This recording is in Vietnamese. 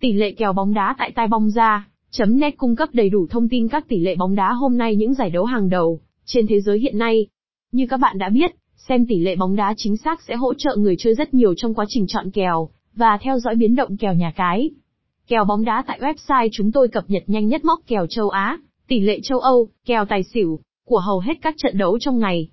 Tỷ lệ kèo bóng đá tại tai bóng ra, net cung cấp đầy đủ thông tin các tỷ lệ bóng đá hôm nay những giải đấu hàng đầu trên thế giới hiện nay. Như các bạn đã biết, xem tỷ lệ bóng đá chính xác sẽ hỗ trợ người chơi rất nhiều trong quá trình chọn kèo và theo dõi biến động kèo nhà cái. Kèo bóng đá tại website chúng tôi cập nhật nhanh nhất móc kèo châu Á, tỷ lệ châu Âu, kèo tài xỉu của hầu hết các trận đấu trong ngày.